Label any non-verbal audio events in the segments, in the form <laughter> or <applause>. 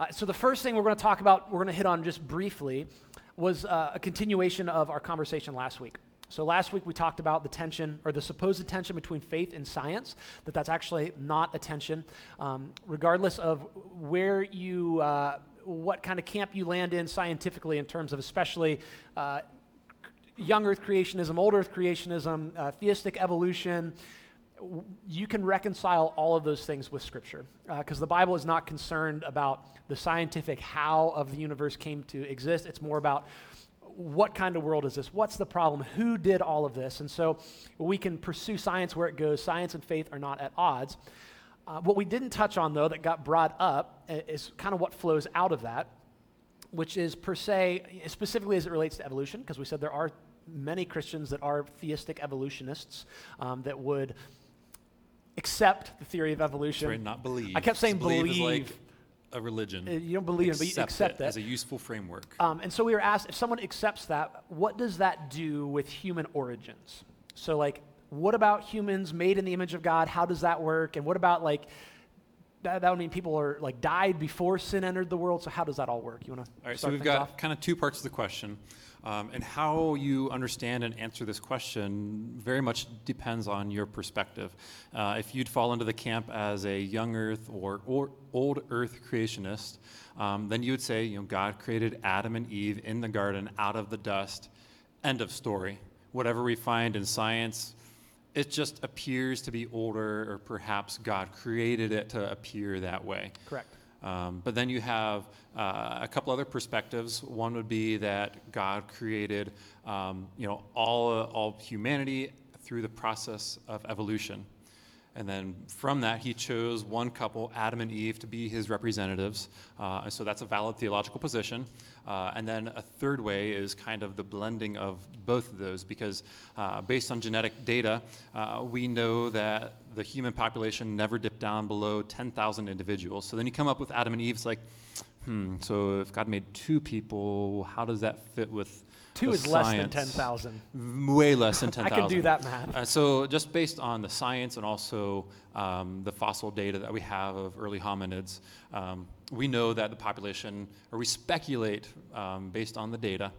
Uh, so, the first thing we're going to talk about, we're going to hit on just briefly, was uh, a continuation of our conversation last week. So last week we talked about the tension or the supposed tension between faith and science, that that's actually not a tension. Um, regardless of where you, uh, what kind of camp you land in scientifically in terms of especially uh, young earth creationism, old earth creationism, uh, theistic evolution, you can reconcile all of those things with Scripture because uh, the Bible is not concerned about the scientific how of the universe came to exist. It's more about what kind of world is this? What's the problem? Who did all of this? And so we can pursue science where it goes. Science and faith are not at odds. Uh, what we didn't touch on, though, that got brought up is kind of what flows out of that, which is per se, specifically as it relates to evolution, because we said there are many Christians that are theistic evolutionists um, that would accept the theory of evolution. Right, not believe. I kept saying believe. believe. Like a religion. Uh, you don't believe in it, but you accept it, as a useful framework. Um, and so we were asked if someone accepts that, what does that do with human origins? So, like, what about humans made in the image of God? How does that work? And what about like that, that would mean people are like died before sin entered the world. So how does that all work? You want to? All right. So we've got kind of two parts of the question. Um, and how you understand and answer this question very much depends on your perspective. Uh, if you'd fall into the camp as a young earth or, or old earth creationist, um, then you would say, you know, God created Adam and Eve in the garden out of the dust. End of story. Whatever we find in science, it just appears to be older, or perhaps God created it to appear that way. Correct. Um, but then you have uh, a couple other perspectives. One would be that God created, um, you know, all, all humanity through the process of evolution. And then from that, he chose one couple, Adam and Eve, to be his representatives. Uh, so that's a valid theological position. Uh, and then a third way is kind of the blending of both of those, because uh, based on genetic data, uh, we know that the human population never dipped down below 10,000 individuals. So then you come up with Adam and Eve, it's like, hmm, so if God made two people, how does that fit with Two is less than 10,000. Way less than 10,000. <laughs> I can do that math. Uh, so, just based on the science and also um, the fossil data that we have of early hominids, um, we know that the population, or we speculate um, based on the data,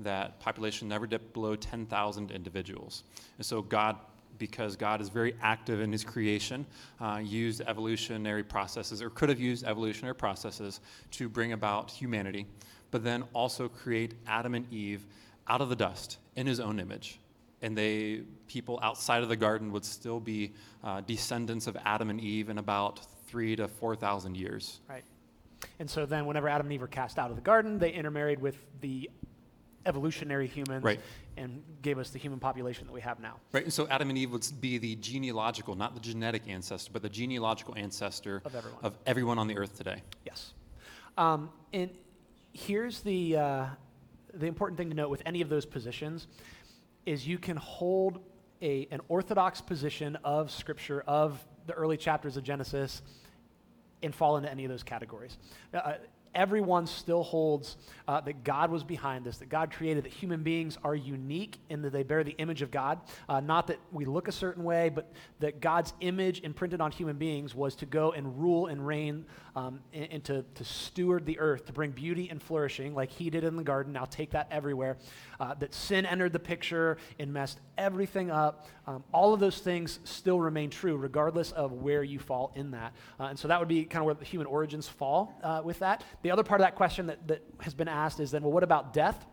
that population never dipped below 10,000 individuals. And so, God because God is very active in his creation, uh, used evolutionary processes, or could have used evolutionary processes to bring about humanity but then also create Adam and Eve out of the dust in his own image. And they, people outside of the garden would still be uh, descendants of Adam and Eve in about three to 4,000 years. Right. And so then, whenever Adam and Eve were cast out of the garden, they intermarried with the evolutionary humans right. and gave us the human population that we have now. Right, and so Adam and Eve would be the genealogical, not the genetic ancestor, but the genealogical ancestor of everyone, of everyone on the earth today. Yes. Um, and here's the, uh, the important thing to note with any of those positions is you can hold a, an orthodox position of Scripture, of the early chapters of Genesis, and fall into any of those categories. Uh, everyone still holds uh, that God was behind this, that God created, that human beings are unique in that they bear the image of God. Uh, not that we look a certain way, but that God's image imprinted on human beings was to go and rule and reign um, and, and to, to steward the earth, to bring beauty and flourishing like he did in the garden. Now take that everywhere. Uh, that sin entered the picture and messed everything up. Um, all of those things still remain true, regardless of where you fall in that. Uh, and so that would be kind of where the human origins fall uh, with that. The other part of that question that, that has been asked is then, well, what about death?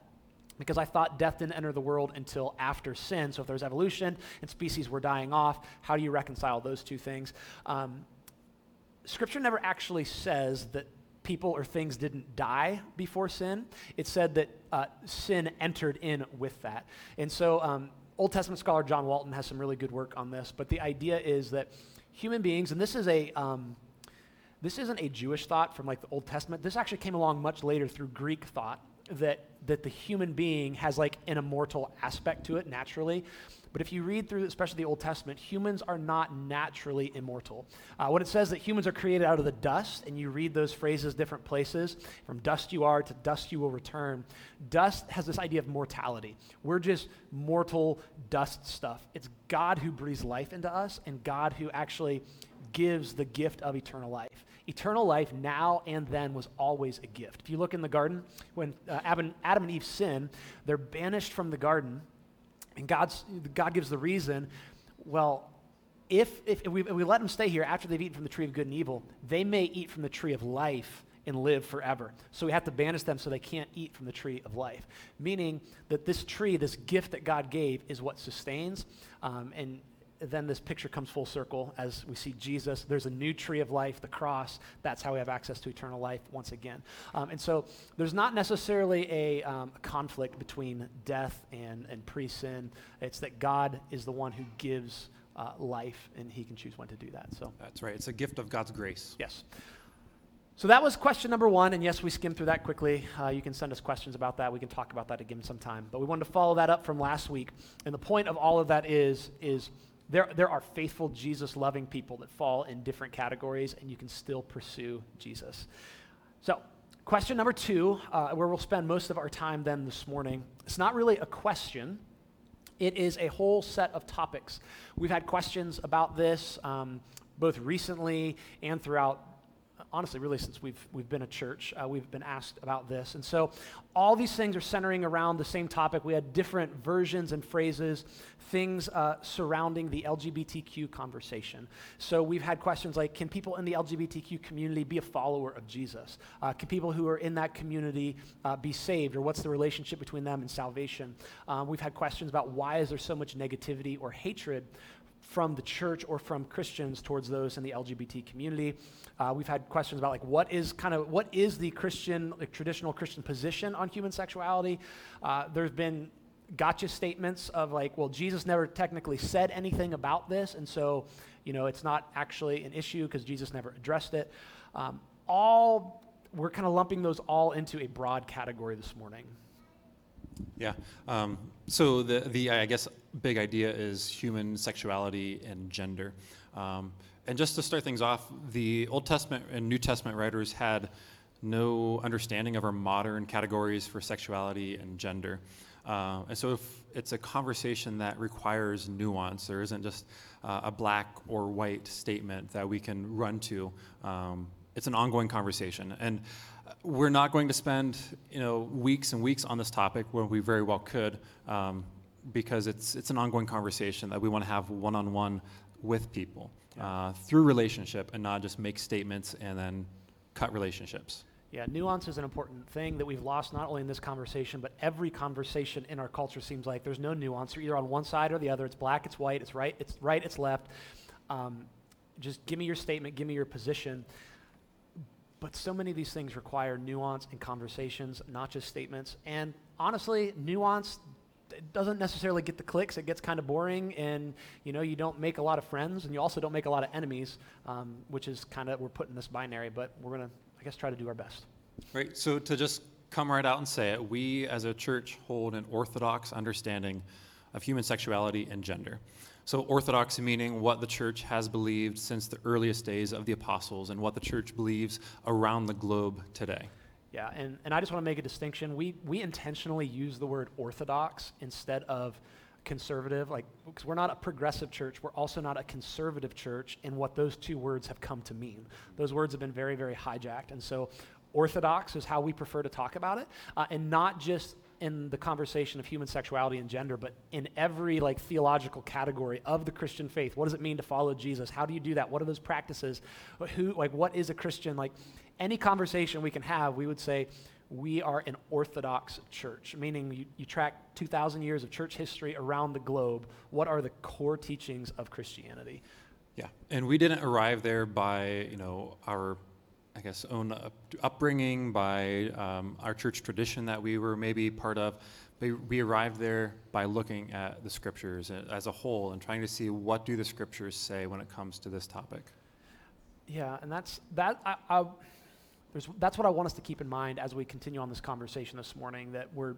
Because I thought death didn't enter the world until after sin. So if there's evolution and species were dying off, how do you reconcile those two things? Um, scripture never actually says that people or things didn't die before sin. It said that uh, sin entered in with that. And so, um, Old Testament scholar John Walton has some really good work on this. But the idea is that human beings, and this is a um, this isn't a Jewish thought from like the Old Testament. This actually came along much later through Greek thought that that the human being has like an immortal aspect to it naturally. But if you read through, especially the Old Testament, humans are not naturally immortal. Uh, when it says that humans are created out of the dust, and you read those phrases different places, from dust you are to dust you will return, dust has this idea of mortality. We're just mortal dust stuff. It's God who breathes life into us, and God who actually gives the gift of eternal life. Eternal life now and then was always a gift. If you look in the garden, when uh, Adam, Adam and Eve sin, they're banished from the garden, and God's, God gives the reason well, if, if, if, we, if we let them stay here after they've eaten from the tree of good and evil, they may eat from the tree of life and live forever. So we have to banish them so they can't eat from the tree of life. Meaning that this tree, this gift that God gave, is what sustains. Um, and then this picture comes full circle as we see Jesus. There's a new tree of life, the cross. That's how we have access to eternal life once again. Um, and so there's not necessarily a, um, a conflict between death and, and pre sin. It's that God is the one who gives uh, life, and he can choose when to do that. So That's right. It's a gift of God's grace. yes. So that was question number one, and yes, we skimmed through that quickly. Uh, you can send us questions about that. We can talk about that again sometime. But we wanted to follow that up from last week, and the point of all of that is is there there are faithful Jesus loving people that fall in different categories, and you can still pursue Jesus. So. Question number two, uh, where we'll spend most of our time then this morning, it's not really a question, it is a whole set of topics. We've had questions about this um, both recently and throughout, honestly, really since we've, we've been a church. Uh, we've been asked about this. And so all these things are centering around the same topic. We had different versions and phrases, things uh, surrounding the LGBTQ conversation. So we've had questions like Can people in the LGBTQ community be a follower of Jesus? Uh, can people who are in that community uh, be saved? Or what's the relationship between them and salvation? Um, we've had questions about why is there so much negativity or hatred from the church or from Christians towards those in the LGBT community. Uh, we've had questions about like what is kind of what is the Christian like traditional Christian position on human sexuality. Uh, there's been gotcha statements of like, well, Jesus never technically said anything about this, and so you know it's not actually an issue because Jesus never addressed it. Um, all we're kind of lumping those all into a broad category this morning. Yeah. Um, so the the I guess big idea is human sexuality and gender. Um, and just to start things off, the Old Testament and New Testament writers had no understanding of our modern categories for sexuality and gender. Uh, and so it's a conversation that requires nuance, there isn't just uh, a black or white statement that we can run to. Um, it's an ongoing conversation. And we're not going to spend you know weeks and weeks on this topic where we very well could um, because it's it's an ongoing conversation that we want to have one-on-one with people uh, through relationship and not just make statements and then cut relationships Yeah, nuance is an important thing that we've lost not only in this conversation, but every conversation in our culture seems like there's no nuance. You're either on one side or the other. It's black, it's white, it's right, it's right, it's left. Um, just give me your statement, give me your position. But so many of these things require nuance in conversations, not just statements. And honestly, nuance doesn't necessarily get the clicks. It gets kind of boring, and you know you don't make a lot of friends, and you also don't make a lot of enemies, um, which is kind of we're put in this binary. But we're gonna, I guess, try to do our best. right so to just come right out and say it we as a church hold an orthodox understanding of human sexuality and gender so orthodoxy meaning what the church has believed since the earliest days of the apostles and what the church believes around the globe today Yeah, and, and I just want to make a distinction. We, we intentionally use the word orthodox instead of conservative, like, because we're not a progressive church. We're also not a conservative church in what those two words have come to mean. Those words have been very, very hijacked. And so, orthodox is how we prefer to talk about it, uh, and not just in the conversation of human sexuality and gender, but in every like theological category of the Christian faith. What does it mean to follow Jesus? How do you do that? What are those practices? Who like what is a Christian? Like any conversation we can have, we would say we are an orthodox church, meaning you, you track 2,000 years of church history around the globe. What are the core teachings of Christianity? Yeah, and we didn't arrive there by you know our, I guess, own up, upbringing, by um, our church tradition that we were maybe part of. But we arrived there by looking at the scriptures as a whole and trying to see what do the scriptures say when it comes to this topic. Yeah, and that's that. I, I, there's, that's what I want us to keep in mind as we continue on this conversation this morning. That we're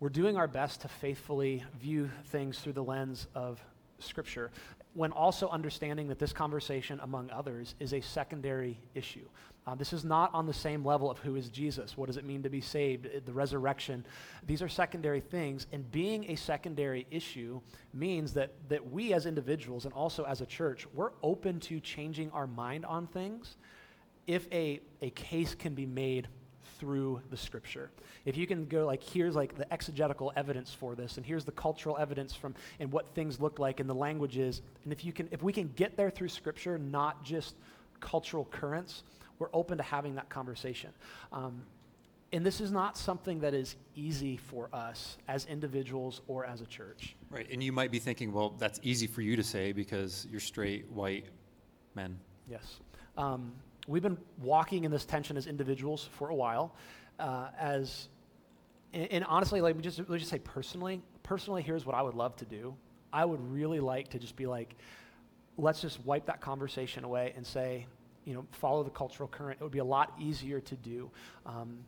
we're doing our best to faithfully view things through the lens of Scripture, when also understanding that this conversation, among others, is a secondary issue. Uh, this is not on the same level of who is Jesus, what does it mean to be saved, uh, the resurrection. These are secondary things, and being a secondary issue means that, that we as individuals and also as a church, we're open to changing our mind on things if a, a case can be made through the scripture. If you can go like here's like the exegetical evidence for this and here's the cultural evidence from and what things look like and the languages and if you can if we can get there through scripture not just cultural currents, we're open to having that conversation. Um, and this is not something that is easy for us as individuals or as a church. Right, and you might be thinking, well, that's easy for you to say because you're straight white men. Yes. Um, we've been walking in this tension as individuals for a while. Uh, as and, and, honestly, like we just let me just say personally, personally, here's what I would love to do. I would really like to just be like, let's just wipe that conversation away and say, you know, follow the cultural current. It would be a lot easier to do. Um,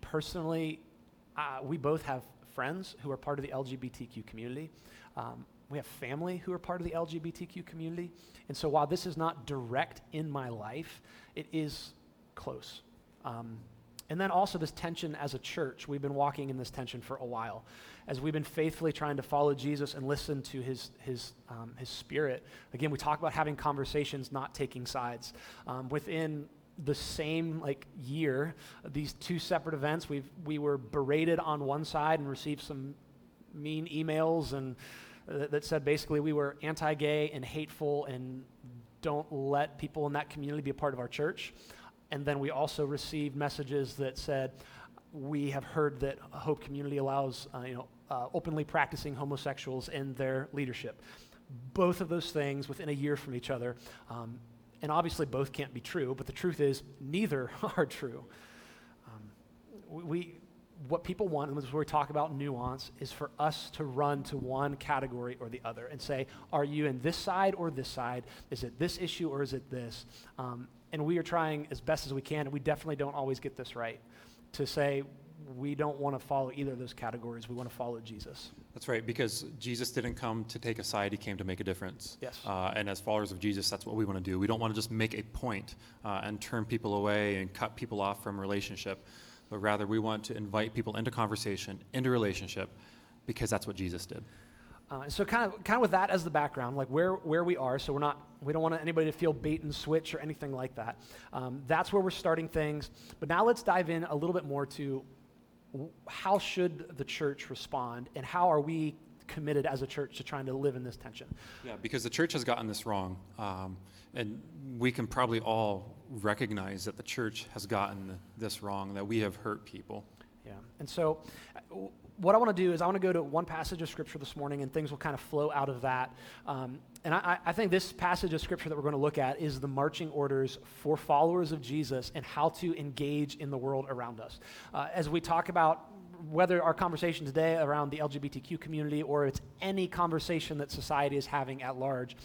personally, uh, we both have friends who are part of the LGBTQ community. Um, we have family who are part of the LGBTQ community. And so while this is not direct in my life, it is close. Um, and then also this tension as a church. We've been walking in this tension for a while. As we've been faithfully trying to follow Jesus and listen to his, his, um, his spirit. Again, we talk about having conversations, not taking sides. Um, within the same like year, these two separate events, we've, we were berated on one side and received some mean emails and uh, that said basically we were anti-gay and hateful and don't let people in that community be a part of our church. And then we also received messages that said, we have heard that Hope Community allows, uh, you know, uh, openly practicing homosexuals in their leadership. Both of those things within a year from each other. Um, and obviously, both can't be true, but the truth is, neither <laughs> are true. Um, we, what people want, and this is where we talk about nuance, is for us to run to one category or the other and say, are you in this side or this side? Is it this issue or is it this? Um, and we are trying as best as we can, and we definitely don't always get this right, to say we don't want to follow either of those categories. We want to follow Jesus. That's right, because Jesus didn't come to take a side, he came to make a difference. Yes. Uh, and as followers of Jesus, that's what we want to do. We don't want to just make a point, uh, and turn people away and cut people off from relationship, but rather we want to invite people into conversation, into relationship, because that's what Jesus did. Uh, so kind of, kind of with that as the background, like where, where we are, so we're not, we don't want anybody to feel bait and switch or anything like that. Um, that's where we're starting things. But now let's dive in a little bit more to how should the church respond and how are we committed as a church to trying to live in this tension? Yeah, because the church has gotten this wrong. Um, and we can probably all recognize that the church has gotten this wrong, that we have hurt people. Yeah. And so what I want to do is I want to go to one passage of Scripture this morning, and things will kind of flow out of that. Um, and I, I, think this passage of Scripture that we're going to look at is the marching orders for followers of Jesus and how to engage in the world around us. Uh, as we talk about whether our conversation today around the LGBTQ community or it's any conversation that society is having at large,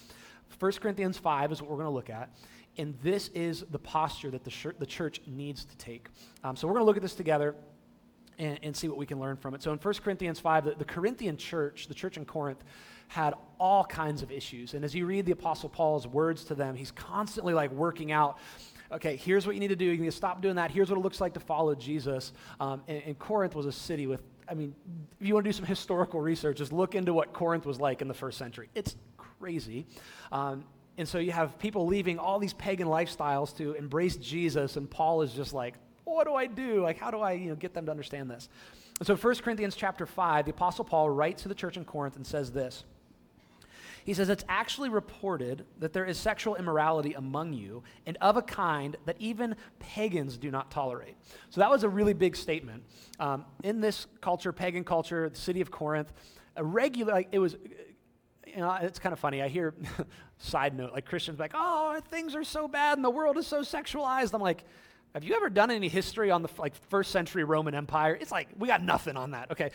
1 Corinthians 5 is what we're going to look at. And this is the posture that the, the church needs to take. Um, so we're going to look at this together and, and, see what we can learn from it. So in 1 Corinthians 5, the, the, Corinthian church, the church in Corinth, had all kinds of issues. And as you read the Apostle Paul's words to them, he's constantly like working out. Okay, here's what you need to do. You need to stop doing that. Here's what it looks like to follow Jesus. Um, and, and Corinth was a city with, I mean, if you want to do some historical research, just look into what Corinth was like in the first century. It's crazy. Um, and so you have people leaving all these pagan lifestyles to embrace Jesus, and Paul is just like, what do I do? Like, how do I you know, get them to understand this? And so 1 Corinthians chapter 5, the Apostle Paul writes to the church in Corinth and says this. He says, It's actually reported that there is sexual immorality among you, and of a kind that even pagans do not tolerate. So that was a really big statement. Um, in this culture, pagan culture, the city of Corinth, a regular, like, it was, you know, it's kind of funny. I hear, <laughs> side note, like Christians like, oh, things are so bad and the world is so sexualized. I'm like, have you ever done any history on the like first century Roman Empire? It's like we got nothing on that. Okay,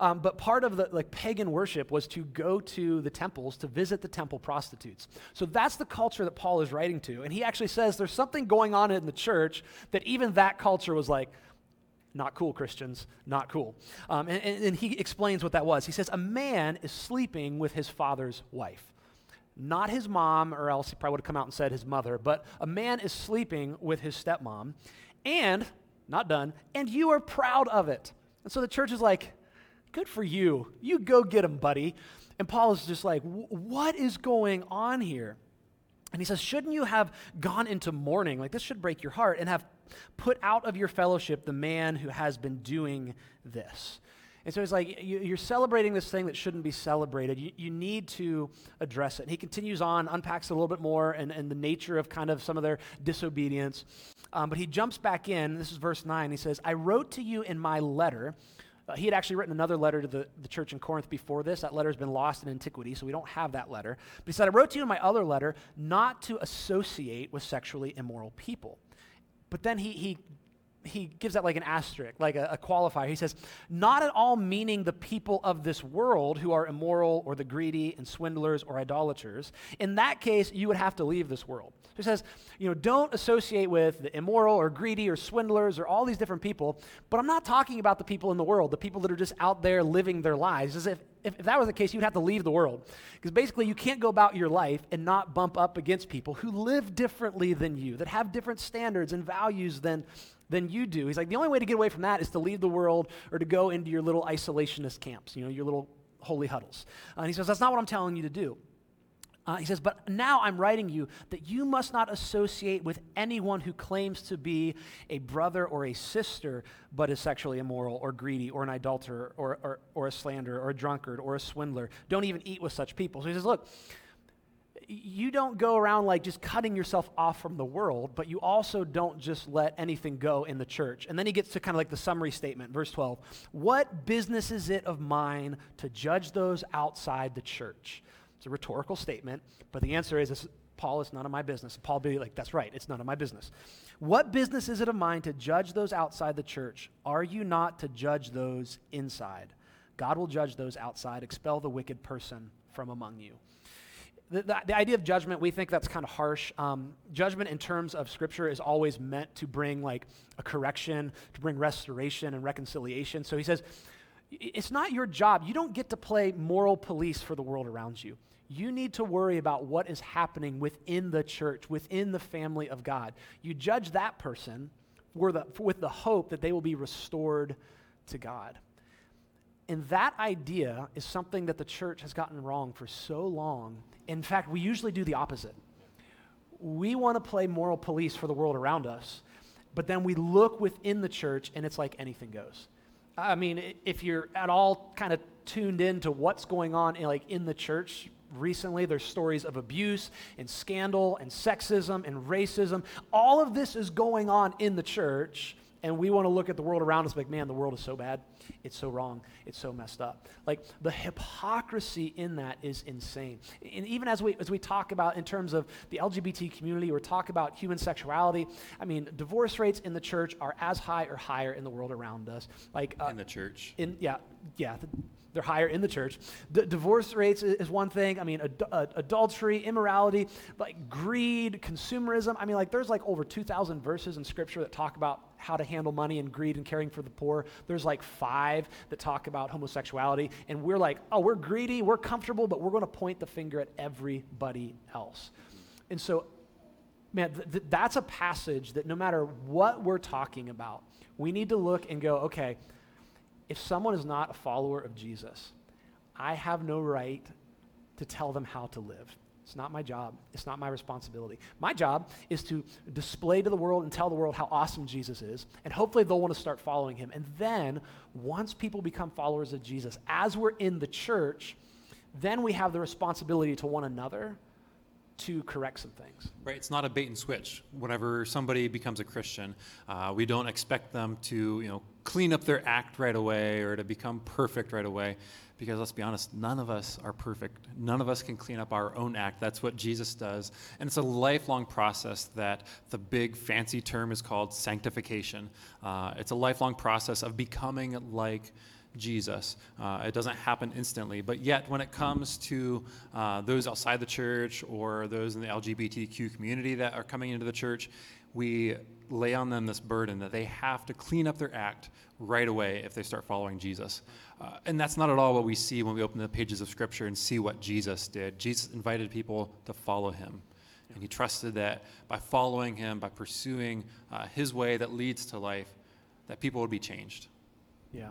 um, but part of the like pagan worship was to go to the temples to visit the temple prostitutes. So that's the culture that Paul is writing to, and he actually says there's something going on in the church that even that culture was like. Not cool, Christians, not cool. Um, and, and he explains what that was. He says, A man is sleeping with his father's wife not his mom, or else he probably would have come out and said his mother, but a man is sleeping with his stepmom, and, not done, and you are proud of it. And so the church is like, good for you. You go get him, buddy. And Paul is just like, what is going on here? And he says, Shouldn't you have gone into mourning? Like, this should break your heart and have put out of your fellowship the man who has been doing this. And so he's like, you, are celebrating this thing that shouldn't be celebrated. You, you, need to address it. And he continues on, unpacks a little bit more and, and the nature of kind of some of their disobedience. Um, but he jumps back in. This is verse 9. He says, I wrote to you in my letter uh, he had actually written another letter to the, the church in Corinth before this. That letter has been lost in antiquity, so we don't have that letter. But he said, I wrote to you in my other letter not to associate with sexually immoral people. But then he, he he gives that like an asterisk, like a, a, qualifier. He says, not at all meaning the people of this world who are immoral or the greedy and swindlers or idolaters. In that case, you would have to leave this world. So he says, you know, don't associate with the immoral or greedy or swindlers or all these different people. But I'm not talking about the people in the world, the people that are just out there living their lives. As if, if, if that was the case, you'd have to leave the world. Because basically, you can't go about your life and not bump up against people who live differently than you, that have different standards and values than than you do. He's like, the only way to get away from that is to leave the world or to go into your little isolationist camps, you know, your little holy huddles. Uh, and he says, that's not what I'm telling you to do. Uh, he says, but now I'm writing you that you must not associate with anyone who claims to be a brother or a sister, but is sexually immoral or greedy or an adulterer or, or, or a slanderer or a drunkard or a swindler. Don't even eat with such people. So he says, look, you don't go around like just cutting yourself off from the world, but you also don't just let anything go in the church. And then he gets to kind of like the summary statement, verse 12. What business is it of mine to judge those outside the church? It's a rhetorical statement, but the answer is, Paul, it's none of my business. Paul be like, that's right, it's none of my business. What business is it of mine to judge those outside the church? Are you not to judge those inside? God will judge those outside, expel the wicked person from among you the, the, idea of judgment, we think that's kind of harsh. Um, judgment in terms of Scripture is always meant to bring like a correction, to bring restoration and reconciliation. So he says, it's not your job. You don't get to play moral police for the world around you. You need to worry about what is happening within the church, within the family of God. You judge that person with the hope that they will be restored to God. And that idea is something that the church has gotten wrong for so long in fact, we usually do the opposite. We want to play moral police for the world around us, but then we look within the church and it's like anything goes. I mean, if you're at all kind of tuned in to what's going on in, like in the church recently, there's stories of abuse and scandal and sexism and racism. All of this is going on in the church, and we want to look at the world around us like, man, the world is so bad. It's so wrong. It's so messed up. Like the hypocrisy in that is insane. And even as we, as we talk about in terms of the LGBT community or talk about human sexuality, I mean, divorce rates in the church are as high or higher in the world around us. Like uh, in the church. In, yeah, yeah. The, they're higher in the church. D- divorce rates is one thing. I mean, ad- ad- adultery, immorality, like greed, consumerism. I mean, like there's like over 2,000 verses in scripture that talk about how to handle money and greed and caring for the poor. There's like five that talk about homosexuality. And we're like, oh, we're greedy, we're comfortable, but we're going to point the finger at everybody else. And so, man, th- th- that's a passage that no matter what we're talking about, we need to look and go, okay, if someone is not a follower of Jesus, I have no right to tell them how to live. It's not my job. It's not my responsibility. My job is to display to the world and tell the world how awesome Jesus is, and hopefully they'll want to start following him. And then, once people become followers of Jesus, as we're in the church, then we have the responsibility to one another to correct some things. Right, it's not a bait and switch. Whenever somebody becomes a Christian, uh, we don't expect them to, you know, clean up their act right away or to become perfect right away. Because let's be honest, none of us are perfect. None of us can clean up our own act. That's what Jesus does. And it's a lifelong process that the big fancy term is called sanctification. Uh, it's a lifelong process of becoming like Jesus. Uh, it doesn't happen instantly. But yet, when it comes to uh, those outside the church or those in the LGBTQ community that are coming into the church, we lay on them this burden that they have to clean up their act right away if they start following Jesus. Uh, and that's not at all what we see when we open the pages of Scripture and see what Jesus did. Jesus invited people to follow him. And he trusted that by following him, by pursuing uh, his way that leads to life, that people would be changed. Yeah.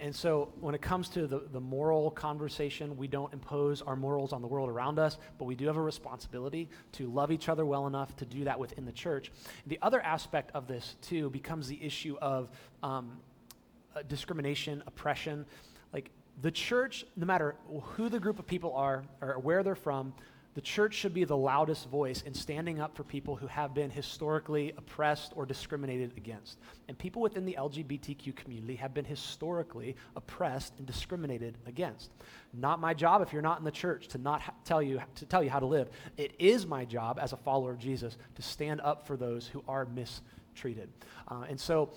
And so when it comes to the, the moral conversation, we don't impose our morals on the world around us, but we do have a responsibility to love each other well enough to do that within the church. The other aspect of this, too, becomes the issue of um, uh, discrimination, oppression. Like the church, no matter who the group of people are or where they're from, the church should be the loudest voice in standing up for people who have been historically oppressed or discriminated against. And people within the LGBTQ community have been historically oppressed and discriminated against. Not my job if you're not in the church to not ha- tell you to tell you how to live. It is my job as a follower of Jesus to stand up for those who are mistreated. Uh, and so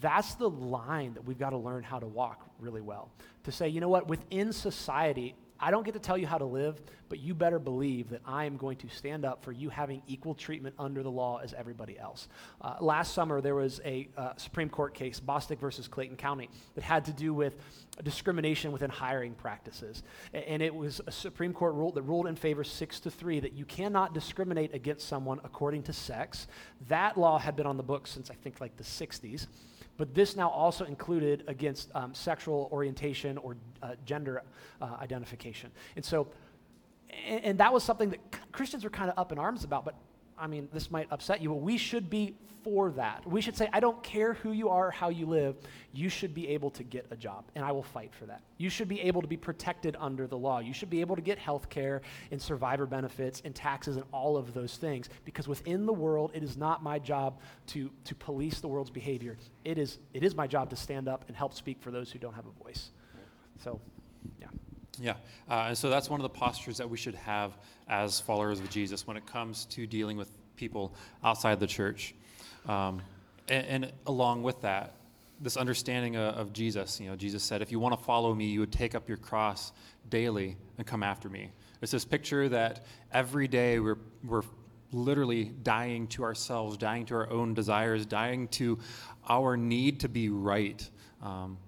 that's the line that we've got to learn how to walk really well. To say, you know what, within society, I don't get to tell you how to live, but you better believe that I am going to stand up for you having equal treatment under the law as everybody else. Uh, last summer, there was a uh, Supreme Court case, Bostock versus Clayton County, that had to do with discrimination within hiring practices. And it was a Supreme Court rule that ruled in favor six to three that you cannot discriminate against someone according to sex. That law had been on the books since I think like the 60s. But this now also included against um, sexual orientation or uh, gender uh, identification. And so, and, and that was something that Christians were kind of up in arms about. But I mean, this might upset you, but we should be for that. We should say, I don't care who you are, how you live, you should be able to get a job, and I will fight for that. You should be able to be protected under the law. You should be able to get health care and survivor benefits and taxes and all of those things, because within the world, it is not my job to, to police the world's behavior. It is, it is my job to stand up and help speak for those who don't have a voice. So, yeah. Yeah, uh, and so that's one of the postures that we should have as followers of Jesus when it comes to dealing with people outside the church. Um, and, and along with that, this understanding of, of Jesus, you know, Jesus said, if you want to follow me, you would take up your cross daily and come after me. It's this picture that every day we're, we're literally dying to ourselves, dying to our own desires, dying to our need to be right um,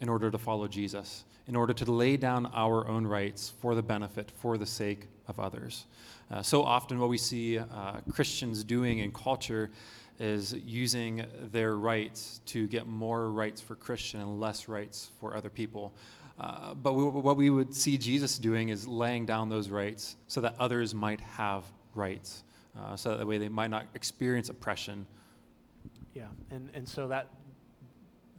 in order to follow Jesus, in order to lay down our own rights for the benefit, for the sake of others. Uh, so often, what we see uh, Christians doing in culture is using their rights to get more rights for Christian and less rights for other people. Uh, but we, what we would see Jesus doing is laying down those rights so that others might have rights, uh, so that way they might not experience oppression. Yeah, and, and so that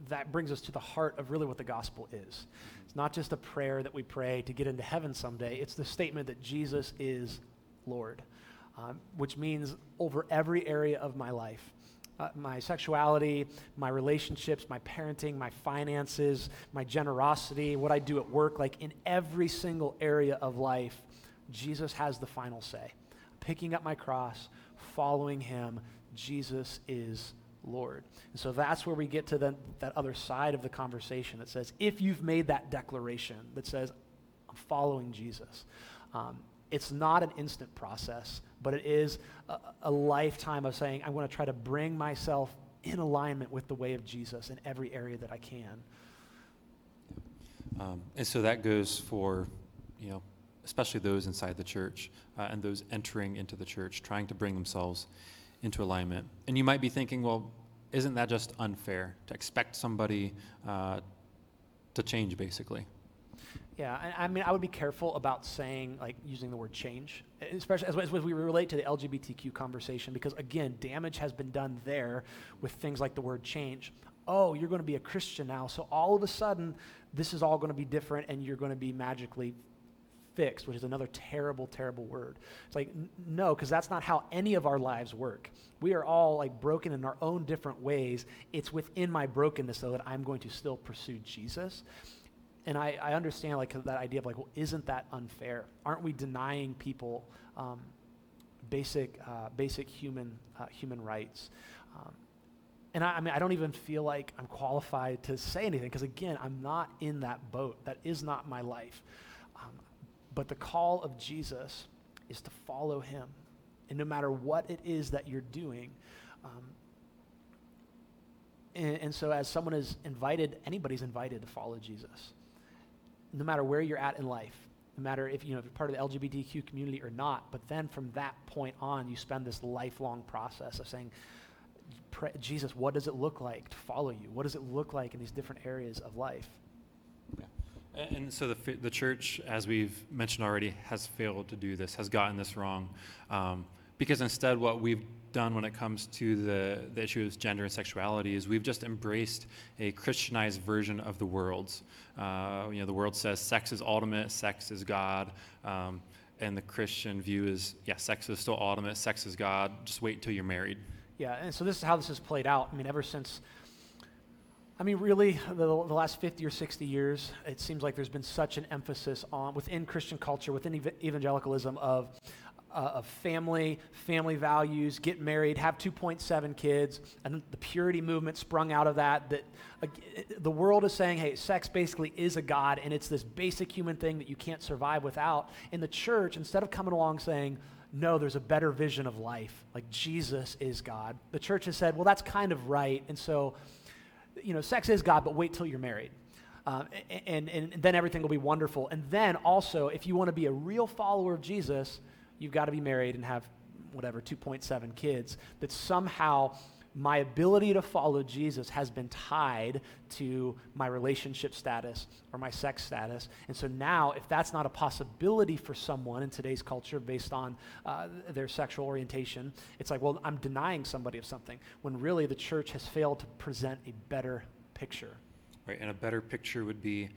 that brings us to the heart of really what the gospel is. It's not just a prayer that we pray to get into heaven someday. It's the statement that Jesus is Lord, um, which means over every area of my life. Uh, my sexuality, my relationships, my parenting, my finances, my generosity, what I do at work, like in every single area of life, Jesus has the final say. Picking up my cross, following him, Jesus is Lord. And so that's where we get to the, that other side of the conversation that says, if you've made that declaration that says, I'm following Jesus, um, it's not an instant process, but it is a, a lifetime of saying, I'm going to try to bring myself in alignment with the way of Jesus in every area that I can. Um, and so that goes for, you know, especially those inside the church uh, and those entering into the church, trying to bring themselves into alignment. And you might be thinking, well, isn't that just unfair to expect somebody uh, to change, basically? Yeah, I mean, I would be careful about saying, like, using the word change, especially as, as we relate to the LGBTQ conversation, because again, damage has been done there with things like the word change. Oh, you're going to be a Christian now, so all of a sudden, this is all going to be different, and you're going to be magically fixed, which is another terrible, terrible word. It's like, n- no, because that's not how any of our lives work. We are all like broken in our own different ways. It's within my brokenness, though, that I'm going to still pursue Jesus. And I, I understand like that idea of like, well, isn't that unfair? Aren't we denying people um, basic, uh, basic human, uh, human rights? Um, and I, I mean, I don't even feel like I'm qualified to say anything because again, I'm not in that boat. That is not my life. But the call of Jesus is to follow him. And no matter what it is that you're doing, um, and, and so as someone is invited, anybody's invited to follow Jesus. No matter where you're at in life, no matter if, you know, if you're part of the LGBTQ community or not, but then from that point on, you spend this lifelong process of saying, Jesus, what does it look like to follow you? What does it look like in these different areas of life? And- so the, the church, as we've mentioned already, has failed to do this, has gotten this wrong. Um, because instead, what we've done when it comes to the, the issue of gender and sexuality is we've just embraced a Christianized version of the world's. Uh, you know, the world says sex is ultimate, sex is God. Um, and the Christian view is, yeah, sex is still ultimate, sex is God. Just wait until you're married. Yeah, and so this is how this has played out. I mean, ever since, I mean, really, the, the last 50 or 60 years, it seems like there's been such an emphasis on, within Christian culture, within ev- evangelicalism, of, uh, of family, family values, get married, have 2.7 kids, and the purity movement sprung out of that. That uh, the world is saying, hey, sex basically is a god, and it's this basic human thing that you can't survive without. In the church, instead of coming along saying, no, there's a better vision of life. Like Jesus is God. The church has said, well, that's kind of right. And so, you know, sex is God, but wait till you're married. Um, and, and, and then everything will be wonderful. And then also, if you want to be a real follower of Jesus, you've got to be married and have whatever, 2.7 kids. That somehow my ability to follow Jesus has been tied to my relationship status or my sex status. And so now, if that's not a possibility for someone in today's culture based on uh, their sexual orientation, it's like, well, I'm denying somebody of something, when really the church has failed to present a better picture. Right, and a better picture would be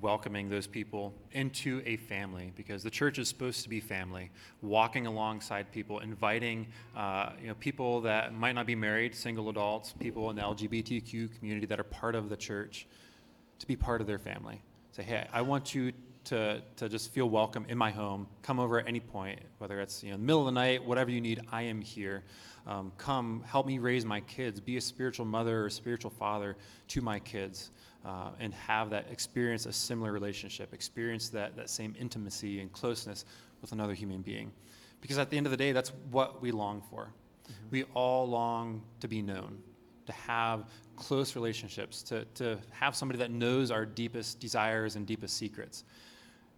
welcoming those people into a family because the church is supposed to be family, walking alongside people, inviting uh, you know people that might not be married, single adults, people in the LGBTQ community that are part of the church, to be part of their family. Say, hey, I want you to to just feel welcome in my home. Come over at any point, whether it's you know the middle of the night, whatever you need, I am here. Um, come help me raise my kids. Be a spiritual mother or spiritual father to my kids uh, and have that experience a similar relationship, experience that, that same intimacy and closeness with another human being. Because at the end of the day, that's what we long for. Mm-hmm. We all long to be known, to have close relationships, to, to have somebody that knows our deepest desires and deepest secrets.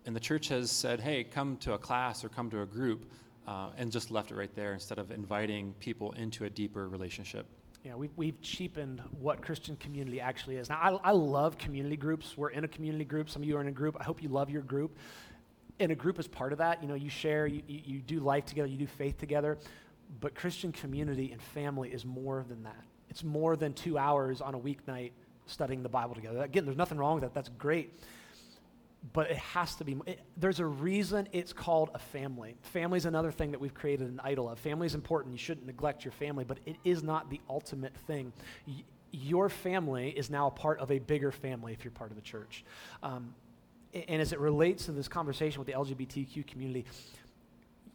And the church has said, hey, come to a class or come to a group, uh, and just left it right there instead of inviting people into a deeper relationship. Yeah, we've, we've cheapened what Christian community actually is. Now, I, I love community groups. We're in a community group. Some of you are in a group. I hope you love your group. And a group is part of that. You know, you share, you, you, you do life together, you do faith together. But Christian community and family is more than that. It's more than two hours on a weeknight studying the Bible together. Again, there's nothing wrong with that. That's great but it has to be it, there's a reason it's called a family. Family is another thing that we've created an idol of. Family is important. You shouldn't neglect your family but it is not the ultimate thing. Y- your family is now a part of a bigger family if you're part of the church. Um, and as it relates to this conversation with the lgbtq community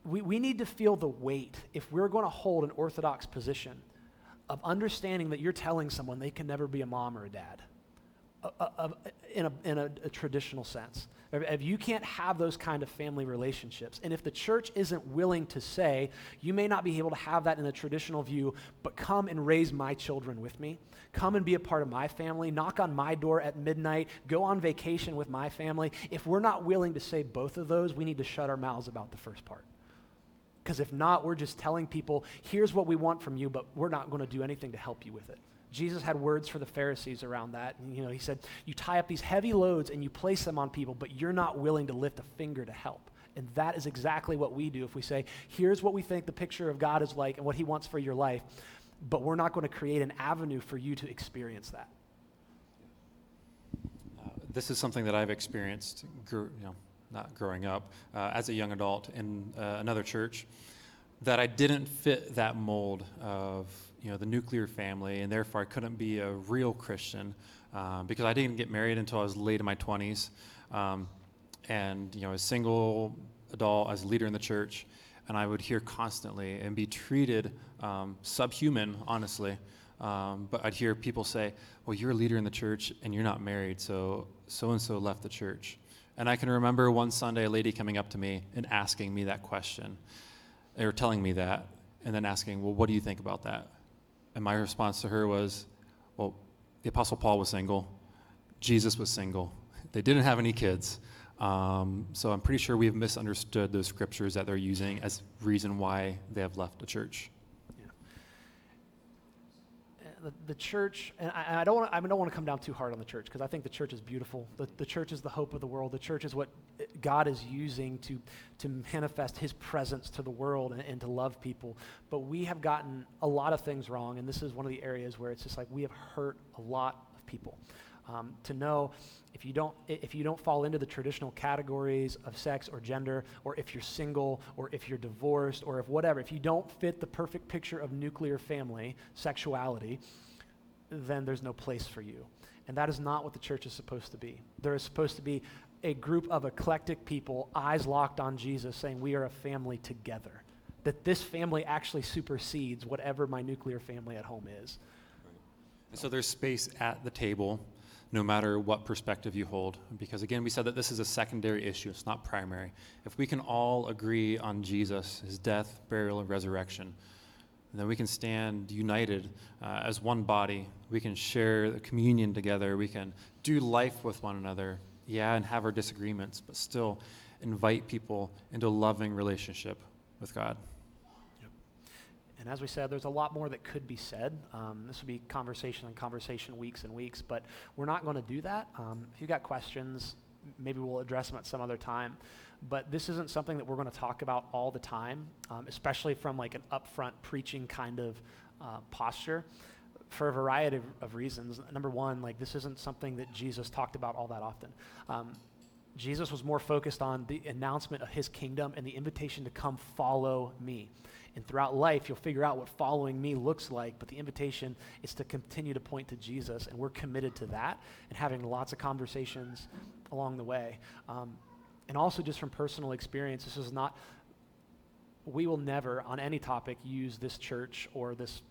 we, we need to feel the weight. If we're going to hold an orthodox position of understanding that you're telling someone they can never be a mom or a dad in, a, in a, a, traditional sense. If you can't have those kind of family relationships, and if the church isn't willing to say, you may not be able to have that in a traditional view, but come and raise my children with me, come and be a part of my family, knock on my door at midnight, go on vacation with my family. If we're not willing to say both of those, we need to shut our mouths about the first part. Because if not, we're just telling people, here's what we want from you, but we're not going to do anything to help you with it. Jesus had words for the Pharisees around that. And, you know, he said, You tie up these heavy loads and you place them on people, but you're not willing to lift a finger to help. And that is exactly what we do if we say, Here's what we think the picture of God is like and what he wants for your life, but we're not going to create an avenue for you to experience that. Uh, this is something that I've experienced, you know, not growing up, uh, as a young adult in uh, another church, that I didn't fit that mold of you know, the nuclear family, and therefore I couldn't be a real Christian um, because I didn't get married until I was late in my 20s. Um, and, you know, a single adult, as a leader in the church, and I would hear constantly and be treated um, subhuman, honestly. Um, but I'd hear people say, well, you're a leader in the church and you're not married, so so and so left the church. And I can remember one Sunday a lady coming up to me and asking me that question, or telling me that, and then asking, well, what do you think about that? And my response to her was, well, the Apostle Paul was single, Jesus was single, they didn't have any kids. Um, so I'm pretty sure we've misunderstood those scriptures that they're using as reason why they have left the church. The, the church, and I, I don't want I don't want to come down too hard on the church because I think the church is beautiful. The, the church is the hope of the world. The church is what eh, God is using to, to manifest his presence to the world and, and to love people. But we have gotten a lot of things wrong, and this is one of the areas where it's just like we have hurt a lot of people. Um, to know if you don't if you don't fall into the traditional categories of sex or gender or if you're single or if you're divorced or if whatever if you don't fit the perfect picture of nuclear family sexuality then there's no place for you. And that is not what the church is supposed to be. There is supposed to be a group of eclectic people eyes locked on jesus saying we are a family together. That this family actually supersedes whatever my nuclear family at home is. And so there's space at the table no matter what perspective you hold. Because again, we said that this is a secondary issue, it's not primary. If we can all agree on Jesus, his death, burial, and resurrection, then we can stand united uh, as one body. We can share the communion together. We can do life with one another. Yeah, and have our disagreements, but still invite people into a loving relationship with God. And as we said, there's a lot more that could be said. Um, this would be conversation and conversation weeks and weeks, but we're not going to do that. Um, if you've got questions, maybe we'll address them at some other time. But this isn't something that we're going to talk about all the time, um, especially from like an upfront preaching kind of uh, posture for a variety of, of, reasons. Number one, like this isn't something that Jesus talked about all that often. Jesus was more focused on the announcement of his kingdom and the invitation to come follow me. And throughout life, you'll figure out what following me looks like, but the invitation is to continue to point to Jesus, and we're committed to that and having lots of conversations along the way. Um, and also, just from personal experience, this is not, we will never, on any topic, use this church or this,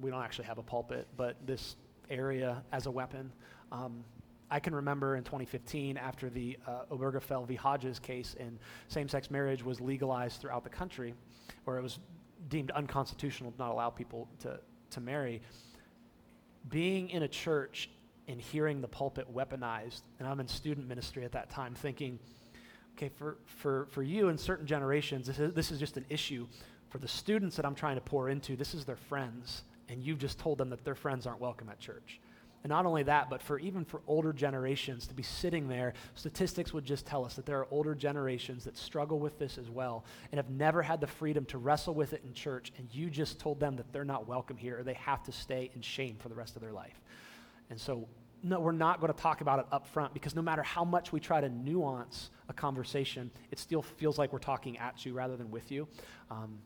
we don't actually have a pulpit, but this area as a weapon. Um, I can remember in 2015, after the uh, Obergefell v. Hodges case, and same sex marriage was legalized throughout the country, or it was deemed unconstitutional to not allow people to, to marry. Being in a church and hearing the pulpit weaponized, and I'm in student ministry at that time, thinking, okay, for, for, for you in certain generations, this is, this is just an issue. For the students that I'm trying to pour into, this is their friends, and you've just told them that their friends aren't welcome at church. And not only that, but for even for older generations to be sitting there, statistics would just tell us that there are older generations that struggle with this as well and have never had the freedom to wrestle with it in church. And you just told them that they're not welcome here or they have to stay in shame for the rest of their life. And so, no, we're not going to talk about it up front because no matter how much we try to nuance a conversation, it still feels like we're talking at you rather than with you. Um,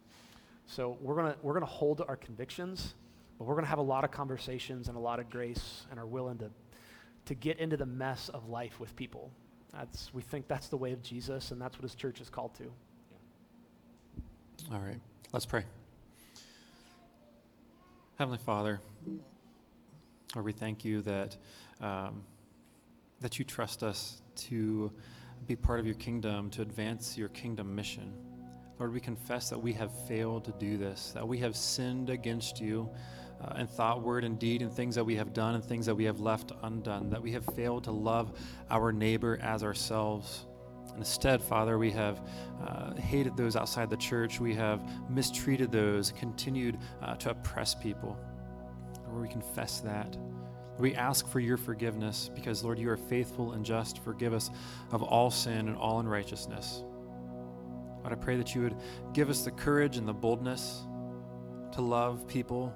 so we're going to we're going to hold our convictions but we're going to have a lot of conversations and a lot of grace and are willing to, to get into the mess of life with people. That's, we think that's the way of Jesus, and that's what his church is called to. All right, let's pray. Heavenly Father, Lord, we thank you that, um, that you trust us to be part of your kingdom, to advance your kingdom mission. Lord, we confess that we have failed to do this, that we have sinned against you uh, in thought, word, and deed, and things that we have done and things that we have left undone, that we have failed to love our neighbor as ourselves. Instead, Father, we have uh, hated those outside the church. We have mistreated those, continued uh, to oppress people. Lord, we confess that. We ask for your forgiveness because, Lord, you are faithful and just. Forgive us of all sin and all unrighteousness. Lord, I pray that you would give us the courage and the boldness to love people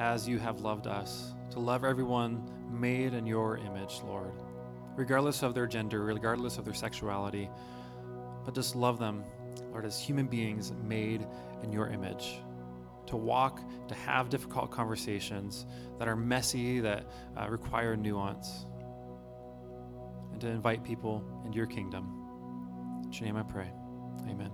as you have loved us, to love everyone made in your image, Lord, regardless of their gender, regardless of their sexuality, but just love them, Lord, as human beings made in your image. To walk, to have difficult conversations that are messy, that uh, require nuance, and to invite people into your kingdom. In your name I pray. Amen.